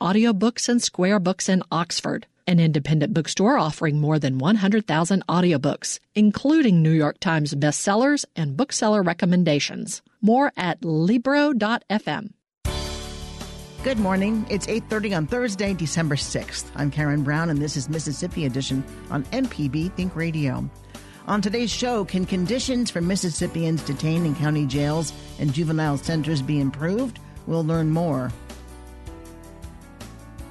Audiobooks and Square Books in Oxford, an independent bookstore offering more than 100,000 audiobooks, including New York Times bestsellers and bookseller recommendations. More at Libro.fm. Good morning. It's 8:30 on Thursday, December 6th. I'm Karen Brown and this is Mississippi Edition on MPB Think Radio. On today's show, can conditions for Mississippians detained in county jails and juvenile centers be improved? We'll learn more.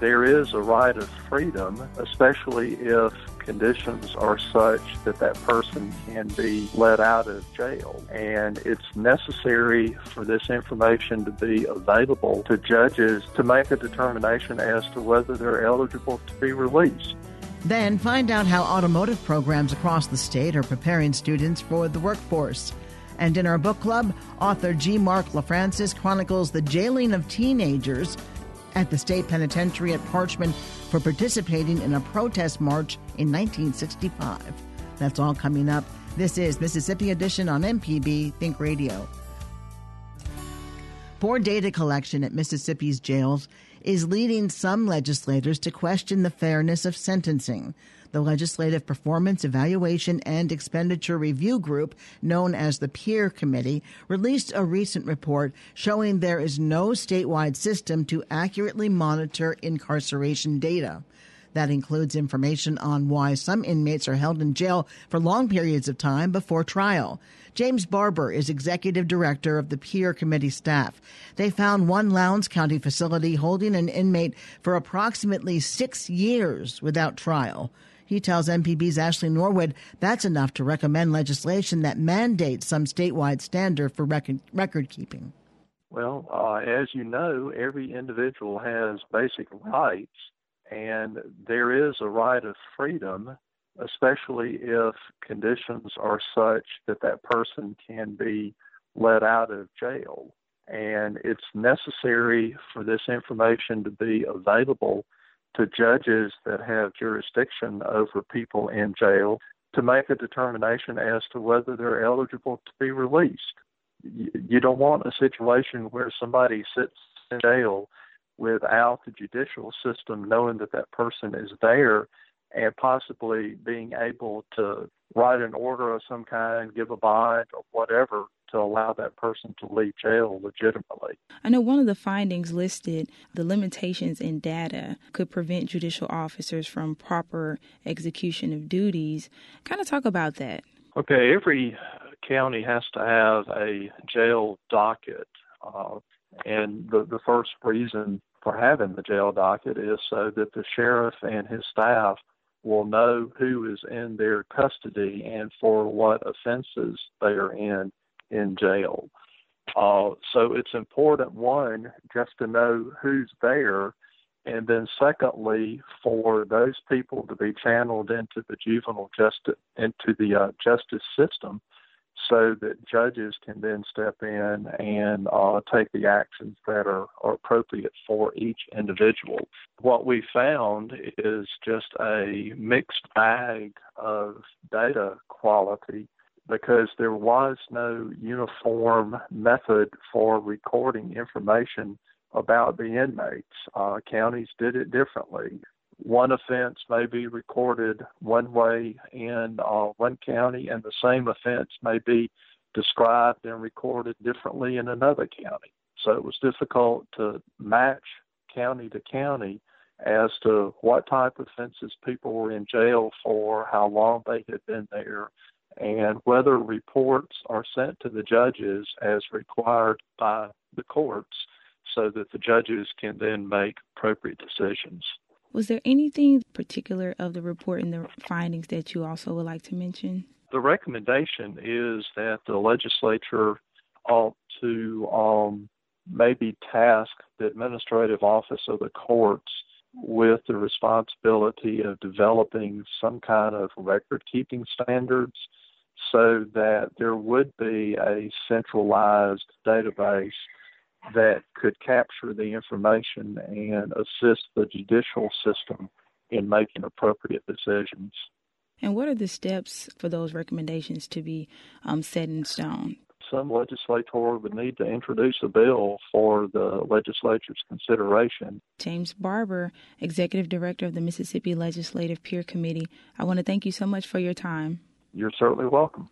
There is a right of freedom, especially if conditions are such that that person can be let out of jail. And it's necessary for this information to be available to judges to make a determination as to whether they're eligible to be released. Then find out how automotive programs across the state are preparing students for the workforce. And in our book club, author G. Mark LaFrancis chronicles the jailing of teenagers at the state penitentiary at Parchman for participating in a protest march in 1965. That's all coming up. This is Mississippi Edition on MPB Think Radio. Poor data collection at Mississippi's jails is leading some legislators to question the fairness of sentencing the Legislative Performance Evaluation and Expenditure Review Group, known as the PEER Committee, released a recent report showing there is no statewide system to accurately monitor incarceration data. That includes information on why some inmates are held in jail for long periods of time before trial. James Barber is executive director of the PEER committee staff. They found one Lowndes County facility holding an inmate for approximately six years without trial. He tells MPB's Ashley Norwood that's enough to recommend legislation that mandates some statewide standard for record, record keeping. Well, uh, as you know, every individual has basic rights, and there is a right of freedom, especially if conditions are such that that person can be let out of jail. And it's necessary for this information to be available to judges that have jurisdiction over people in jail to make a determination as to whether they're eligible to be released. You don't want a situation where somebody sits in jail without the judicial system knowing that that person is there and possibly being able to write an order of some kind, give a bond or whatever to allow that person to leave jail legitimately. I know one of the findings listed the limitations in data could prevent judicial officers from proper execution of duties. Kind of talk about that. Okay, every county has to have a jail docket. Uh, and the, the first reason for having the jail docket is so that the sheriff and his staff will know who is in their custody and for what offenses they are in in jail. Uh, so it's important, one, just to know who's there, and then secondly, for those people to be channeled into the juvenile justice into the uh, justice system, so that judges can then step in and uh, take the actions that are, are appropriate for each individual. What we found is just a mixed bag of data quality because there was no uniform method for recording information about the inmates. Uh, counties did it differently. One offense may be recorded one way in uh, one county, and the same offense may be described and recorded differently in another county. So it was difficult to match county to county as to what type of offenses people were in jail for, how long they had been there, and whether reports are sent to the judges as required by the courts so that the judges can then make appropriate decisions. Was there anything particular of the report and the findings that you also would like to mention? The recommendation is that the legislature ought to um, maybe task the administrative office of the courts with the responsibility of developing some kind of record keeping standards so that there would be a centralized database that could capture the information and assist the judicial system in making appropriate decisions. And what are the steps for those recommendations to be um, set in stone? some legislator would need to introduce a bill for the legislature's consideration. James Barber, Executive Director of the Mississippi Legislative Peer Committee, I want to thank you so much for your time. You're certainly welcome.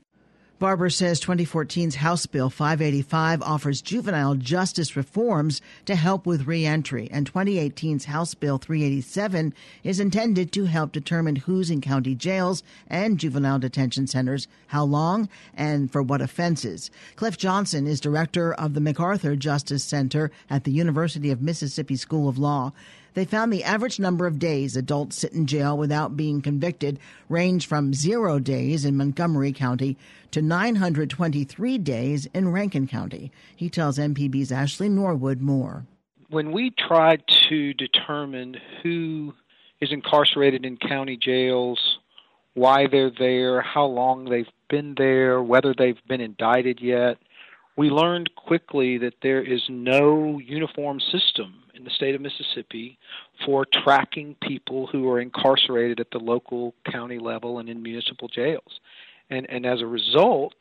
Barber says 2014's House Bill 585 offers juvenile justice reforms to help with reentry, and 2018's House Bill 387 is intended to help determine who's in county jails and juvenile detention centers, how long, and for what offenses. Cliff Johnson is director of the MacArthur Justice Center at the University of Mississippi School of Law. They found the average number of days adults sit in jail without being convicted range from zero days in Montgomery County to 923 days in Rankin County. He tells MPB's Ashley Norwood more. When we tried to determine who is incarcerated in county jails, why they're there, how long they've been there, whether they've been indicted yet, we learned quickly that there is no uniform system in the state of Mississippi for tracking people who are incarcerated at the local county level and in municipal jails. And, and as a result,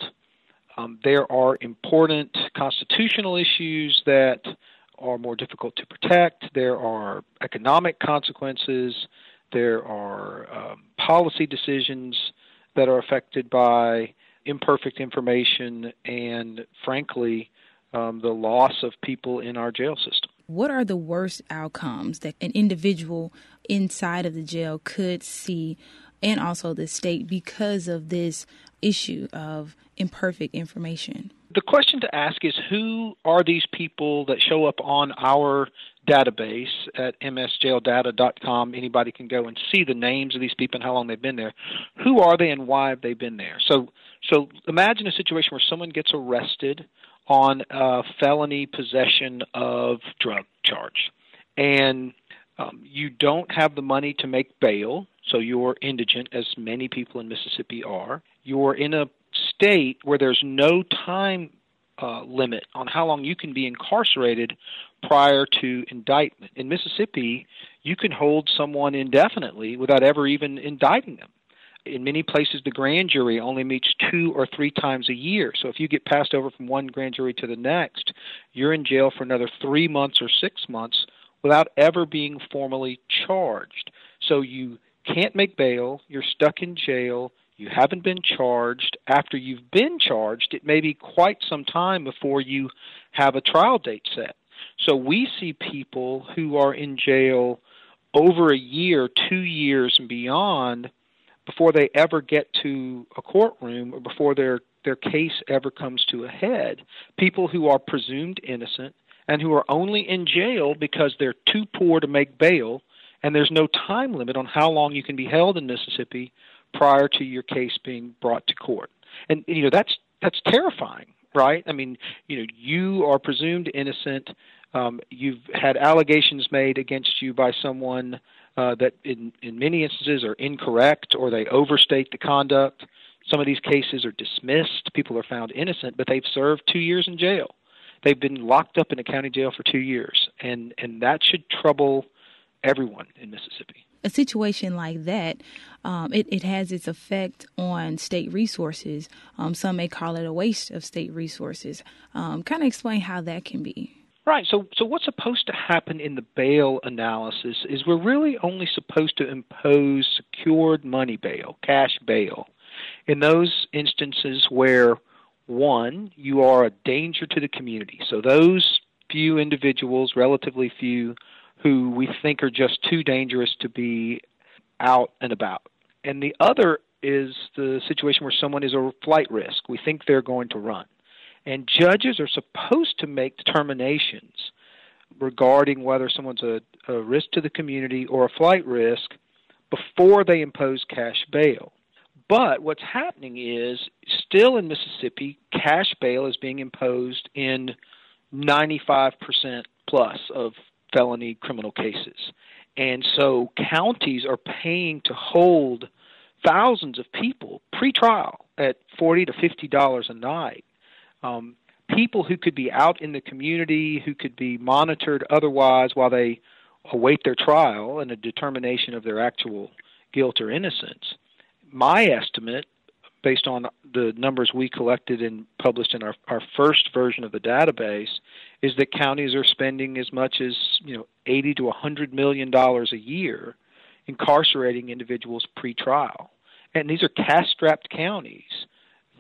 um, there are important constitutional issues that are more difficult to protect. There are economic consequences. There are um, policy decisions that are affected by imperfect information and, frankly, um, the loss of people in our jail system. What are the worst outcomes that an individual inside of the jail could see, and also the state, because of this issue of imperfect information? The question to ask is who are these people that show up on our database at msjaildata.com. Anybody can go and see the names of these people and how long they've been there. Who are they and why have they been there? So, so imagine a situation where someone gets arrested on a felony possession of drug charge, and um, you don't have the money to make bail, so you're indigent, as many people in Mississippi are. You're in a state where there's no time uh, limit on how long you can be incarcerated prior to indictment. In Mississippi, you can hold someone indefinitely without ever even indicting them. In many places, the grand jury only meets two or three times a year. So if you get passed over from one grand jury to the next, you're in jail for another three months or six months without ever being formally charged. So you can't make bail, you're stuck in jail, you haven't been charged. After you've been charged, it may be quite some time before you have a trial date set. So we see people who are in jail over a year, two years, and beyond before they ever get to a courtroom or before their their case ever comes to a head. People who are presumed innocent and who are only in jail because they're too poor to make bail, and there's no time limit on how long you can be held in Mississippi prior to your case being brought to court. And you know that's that's terrifying, right? I mean, you know, you are presumed innocent. Um, you've had allegations made against you by someone uh, that, in in many instances, are incorrect or they overstate the conduct. Some of these cases are dismissed. People are found innocent, but they've served two years in jail. They've been locked up in a county jail for two years, and and that should trouble everyone in Mississippi a situation like that, um, it, it has its effect on state resources. Um, some may call it a waste of state resources. Um, kind of explain how that can be. Right. So, so what's supposed to happen in the bail analysis is we're really only supposed to impose secured money bail, cash bail, in those instances where one, you are a danger to the community. So those few individuals, relatively few, who we think are just too dangerous to be out and about. And the other is the situation where someone is a flight risk. We think they're going to run. And judges are supposed to make determinations regarding whether someone's a, a risk to the community or a flight risk before they impose cash bail. But what's happening is, still in Mississippi, cash bail is being imposed in 95% plus of felony criminal cases. And so counties are paying to hold thousands of people pre-trial at 40 to 50 dollars a night. Um, people who could be out in the community, who could be monitored otherwise while they await their trial and a determination of their actual guilt or innocence. My estimate, based on the numbers we collected and published in our, our first version of the database, is that counties are spending as much as you know 80 to 100 million dollars a year incarcerating individuals pre-trial, and these are cash-strapped counties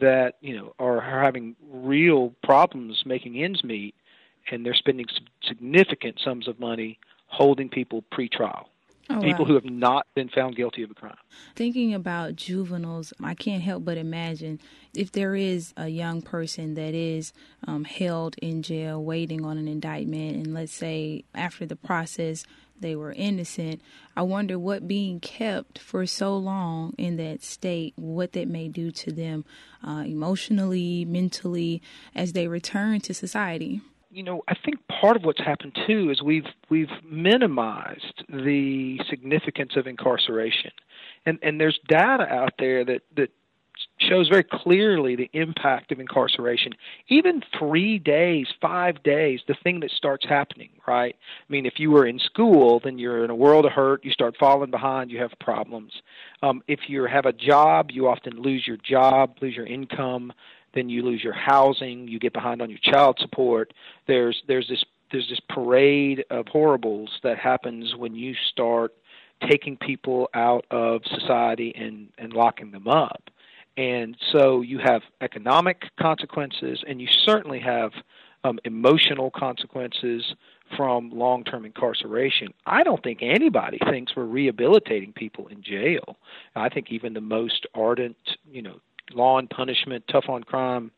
that you know are having real problems making ends meet, and they're spending significant sums of money holding people pre-trial. Oh, people wow. who have not been found guilty of a crime. Thinking about juveniles, I can't help but imagine if there is a young person that is um, held in jail waiting on an indictment, and let's say after the process they were innocent, I wonder what being kept for so long in that state, what that may do to them uh, emotionally, mentally, as they return to society you know, I think part of what's happened too is we've we've minimized the significance of incarceration, and and there's data out there that that shows very clearly the impact of incarceration. Even three days, five days, the thing that starts happening, right? I mean, if you were in school, then you're in a world of hurt. You start falling behind. You have problems. Um, if you have a job, you often lose your job, lose your income then you lose your housing, you get behind on your child support. There's there's this there's this parade of horribles that happens when you start taking people out of society and and locking them up. And so you have economic consequences, and you certainly have um, emotional consequences from long-term incarceration. I don't think anybody thinks we're rehabilitating people in jail. I think even the most ardent, you know, law and punishment, tough on crime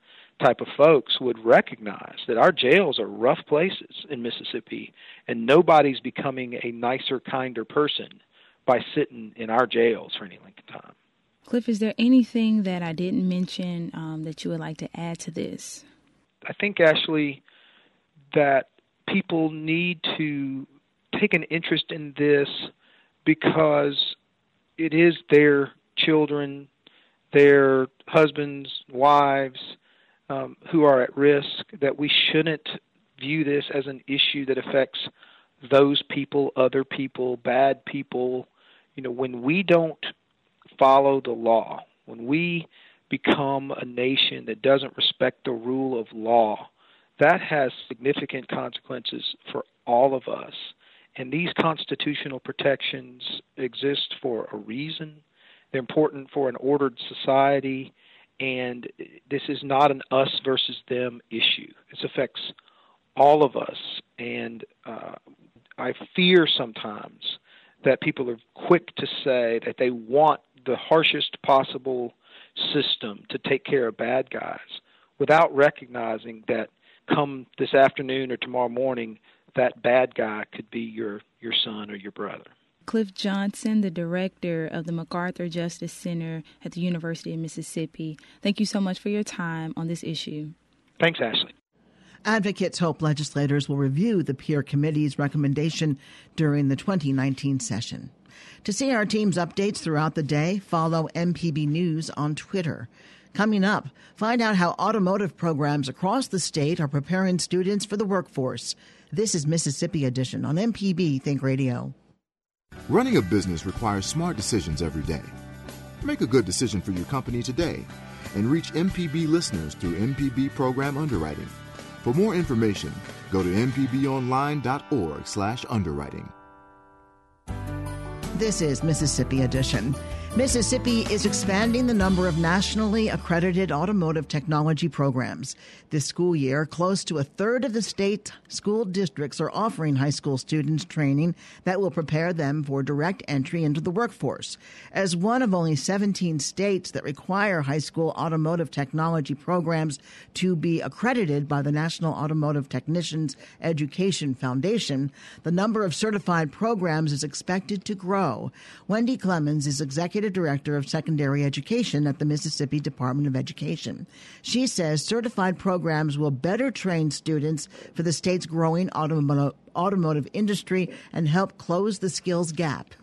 type of folks would recognize that our jails are rough places in Mississippi, and nobody's becoming a nicer, kinder person by sitting in our jails for any length. Cliff, is there anything that I didn't mention um, that you would like to add to this? I think, Ashley, that people need to take an interest in this because it is their children, their husbands, wives um, who are at risk, that we shouldn't view this as an issue that affects those people, other people, bad people. You know, when we don't follow the law, when we become a nation that doesn't respect the rule of law, that has significant consequences for all of us. And these constitutional protections exist for a reason. They're important for an ordered society, and this is not an us versus them issue. This affects all of us, and uh, I fear sometimes that people are quick to say that they want the harshest possible system to take care of bad guys without recognizing that come this afternoon or tomorrow morning that bad guy could be your your son or your brother. Cliff Johnson, the director of the MacArthur Justice Center at the University of Mississippi. Thank you so much for your time on this issue. Thanks, Ashley. Advocates hope legislators will review the peer committee's recommendation during the 2019 session. To see our team's updates throughout the day, follow MPB News on Twitter. Coming up, find out how automotive programs across the state are preparing students for the workforce. This is Mississippi Edition on MPB Think Radio. Running a business requires smart decisions every day. Make a good decision for your company today and reach MPB listeners through MPB program underwriting. For more information, go to mpbonline.org/underwriting. This is Mississippi Edition. Mississippi is expanding the number of nationally accredited automotive technology programs. This school year, close to a third of the state school districts are offering high school students training that will prepare them for direct entry into the workforce. As one of only 17 states that require high school automotive technology programs to be accredited by the National Automotive Technicians Education Foundation, the number of certified programs is expected to grow. Wendy Clemons is executive director of secondary education at the Mississippi Department of Education. She says certified programs will better train students for the state's growing automotive, industry and help close the skills gap.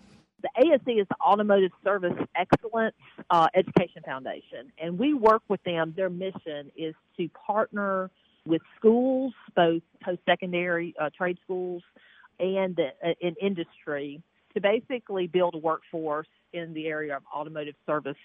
The ASE is the Automotive Service Excellence uh, Education Foundation, and we work with them. Their mission is to partner with schools, both post secondary uh, trade schools and uh, in industry, to basically build a workforce in the area of automotive service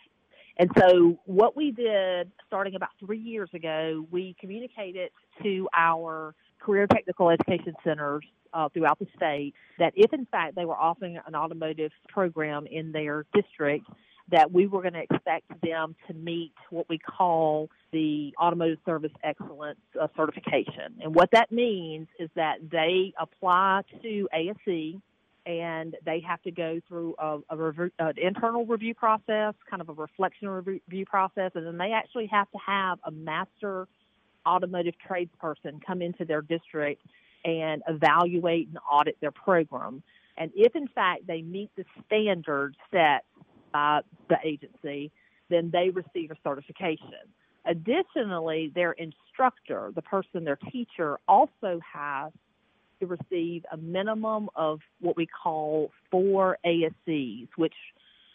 And so, what we did starting about three years ago, we communicated to our career technical education centers uh, throughout the state that if, in fact, they were offering an automotive program in their district, that we were going to expect them to meet what we call the Automotive Service Excellence uh, certification. And what that means is that they apply to ASE and they have to go through a, a review, an internal review process, kind of a reflection review process, and then they actually have to have a master automotive tradesperson come into their district and evaluate and audit their program. And if in fact they meet the standards set by the agency, then they receive a certification. Additionally, their instructor, the person, their teacher, also has to receive a minimum of what we call four ASEs, which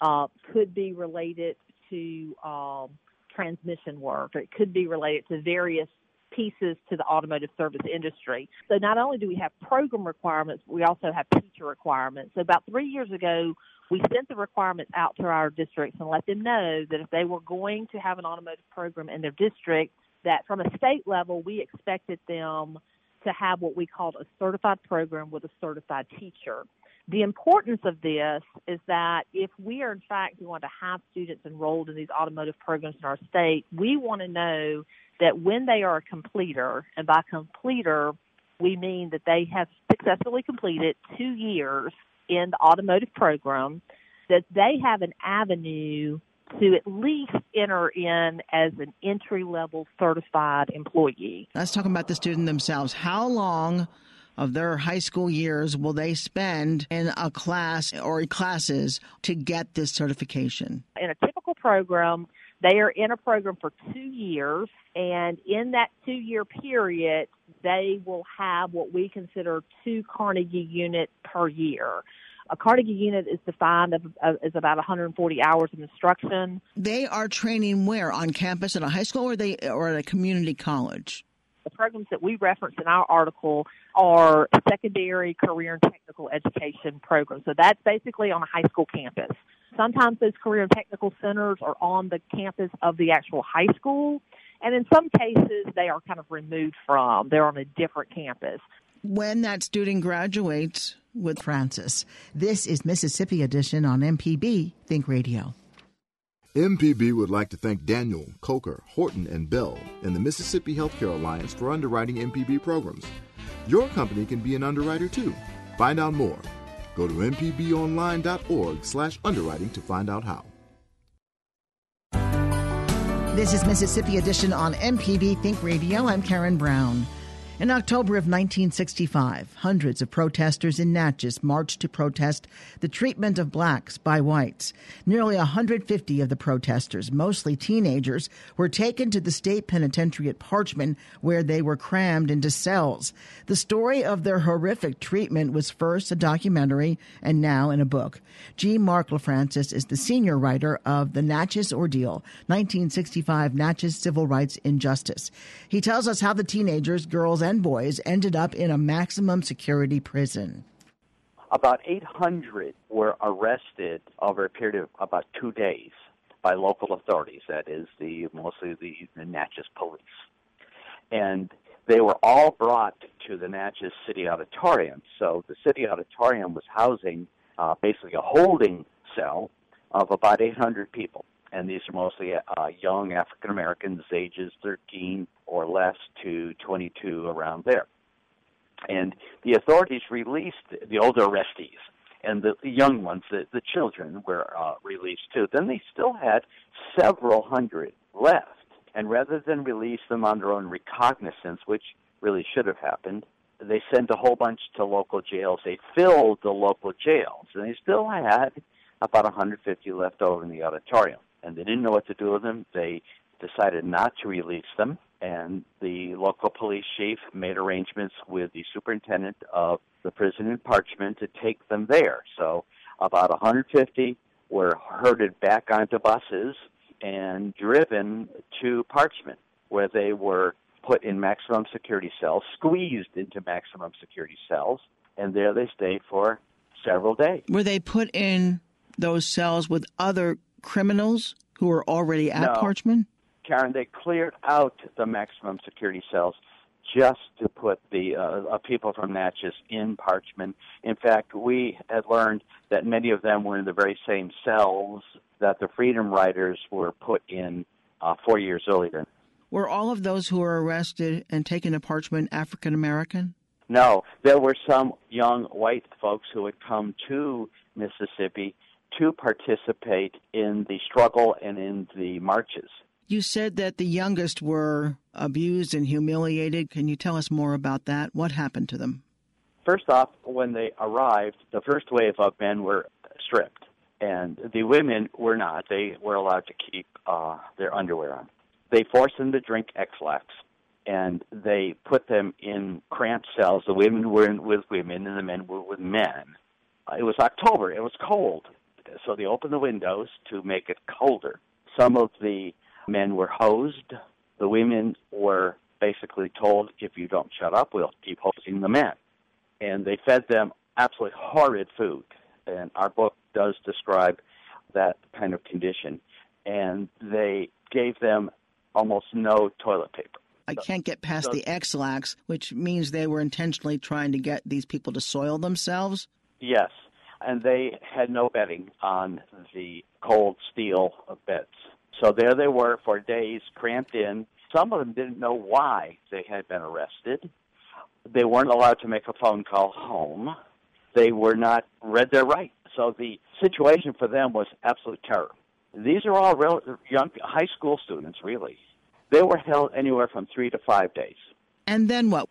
uh, could be related to um, transmission work, or it could be related to various pieces to the automotive service industry. So not only do we have program requirements, we also have teacher requirements. So about three years ago, we sent the requirements out to our districts and let them know that if they were going to have an automotive program in their district, that from a state level, we expected them to have what we called a certified program with a certified teacher. The importance of this is that if we are in fact going to have students enrolled in these automotive programs in our state, we want to know that when they are a completer, and by completer, we mean that they have successfully completed two years in the automotive program, that they have an avenue to at least enter in as an entry level certified employee. Let's talk about the student themselves. How long of their high school years will they spend in a class or classes to get this certification? In a typical program, they are in a program for two years, and in that two year period, they will have what we consider two Carnegie units per year. A Carnegie unit is defined as about 140 hours of instruction. They are training where on campus at a high school or they or at a community college. The programs that we reference in our article are secondary career and technical education programs. So that's basically on a high school campus. Sometimes those career and technical centers are on the campus of the actual high school. And in some cases, they are kind of removed from. They're on a different campus. When that student graduates, with Francis. This is Mississippi Edition on MPB Think Radio. MPB would like to thank Daniel, Coker, Horton, and Bell and the Mississippi Healthcare Alliance for underwriting MPB programs. Your company can be an underwriter too. Find out more. Go to mpbonline.org slash underwriting to find out how. This is Mississippi Edition on MPB Think Radio. I'm Karen Brown. In October of 1965, hundreds of protesters in Natchez marched to protest the treatment of blacks by whites. Nearly 150 of the protesters, mostly teenagers, were taken to the state penitentiary at Parchman, where they were crammed into cells. The story of their horrific treatment was first a documentary and now in a book. G. Mark LaFrancis is the senior writer of The Natchez Ordeal, 1965 Natchez Civil Rights Injustice. He tells us how the teenagers, girls, and boys ended up in a maximum security prison. About 800 were arrested over a period of about two days by local authorities, that is, the mostly the, the Natchez police. And they were all brought to the Natchez City Auditorium. So the City Auditorium was housing uh, basically a holding cell of about 800 people and these are mostly uh, young African Americans, ages 13 or less to 22, around there. And the authorities released the older arrestees, and the, the young ones, the, the children, were uh, released too. Then they still had several hundred left, and rather than release them on their own recognizance, which really should have happened, they sent a whole bunch to local jails. They filled the local jails, and they still had about 150 left over in the auditorium and they didn't know what to do with them. They decided not to release them, and the local police chief made arrangements with the superintendent of the prison in Parchman to take them there. So about 150 were herded back onto buses and driven to Parchman, where they were put in maximum security cells, squeezed into maximum security cells, and there they stayed for several days. Were they put in those cells with other criminals who were already at no. Parchman? Karen, they cleared out the maximum security cells just to put the uh, uh, people from Natchez in Parchman. In fact, we had learned that many of them were in the very same cells that the Freedom Riders were put in uh, four years earlier. Were all of those who were arrested and taken to Parchman African American? No, there were some young white folks who had come to Mississippi to participate in the struggle and in the marches. You said that the youngest were abused and humiliated. Can you tell us more about that? What happened to them? First off, when they arrived, the first wave of men were stripped, and the women were not. They were allowed to keep uh, their underwear on. They forced them to drink Ex-Lax, and they put them in cramped cells. The women were in, with women, and the men were with men. Uh, it was October. It was cold, so they opened the windows to make it colder. Some of the men were hosed. The women were basically told, if you don't shut up, we'll keep hosing the men. And they fed them absolutely horrid food. And our book does describe that kind of condition. And they gave them almost no toilet paper. I can't get past so, the Ex-Lax, which means they were intentionally trying to get these people to soil themselves? Yes. And they had no bedding on the cold steel beds. So there they were for days, cramped in. Some of them didn't know why they had been arrested. They weren't allowed to make a phone call home. They were not read their rights. So the situation for them was absolute terror. These are all real, young high school students, really. They were held anywhere from three to five days. And then what?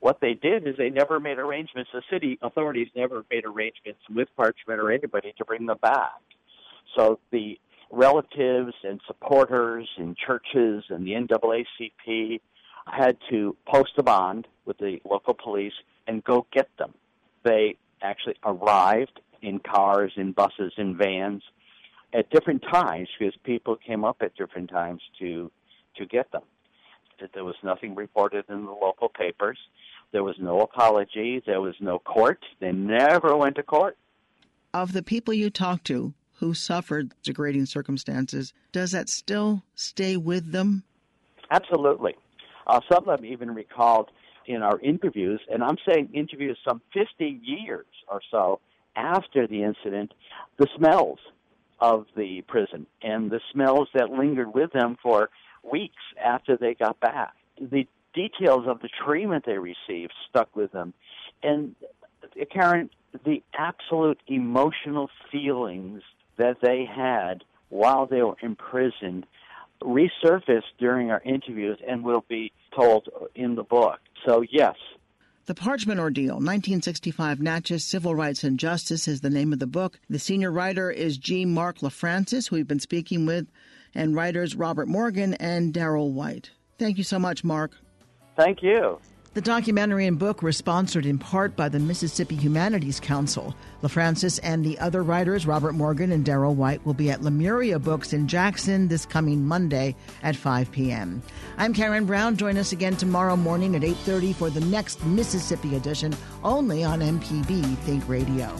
What they did is they never made arrangements. The city authorities never made arrangements with Parchman or anybody to bring them back. So the relatives and supporters and churches and the NAACP had to post a bond with the local police and go get them. They actually arrived in cars, in buses, in vans at different times because people came up at different times to to get them. There was nothing reported in the local papers. There was no apology. There was no court. They never went to court. Of the people you talked to, who suffered degrading circumstances, does that still stay with them? Absolutely. Uh, some of them even recalled in our interviews, and I'm saying interviews some 50 years or so after the incident, the smells of the prison and the smells that lingered with them for weeks after they got back. The details of the treatment they received stuck with them. And uh, Karen, the absolute emotional feelings that they had while they were imprisoned resurfaced during our interviews and will be told in the book. So, yes. The Parchman Ordeal, 1965 Natchez Civil Rights Injustice is the name of the book. The senior writer is G. Mark LaFrancis, who we've been speaking with, and writers Robert Morgan and Daryl White. Thank you so much, Mark. Thank you. The documentary and book were sponsored in part by the Mississippi Humanities Council. LaFrancis and the other writers, Robert Morgan and Daryl White, will be at Lemuria Books in Jackson this coming Monday at 5 p.m. I'm Karen Brown. Join us again tomorrow morning at 8.30 for the next Mississippi edition, only on MPB Think Radio.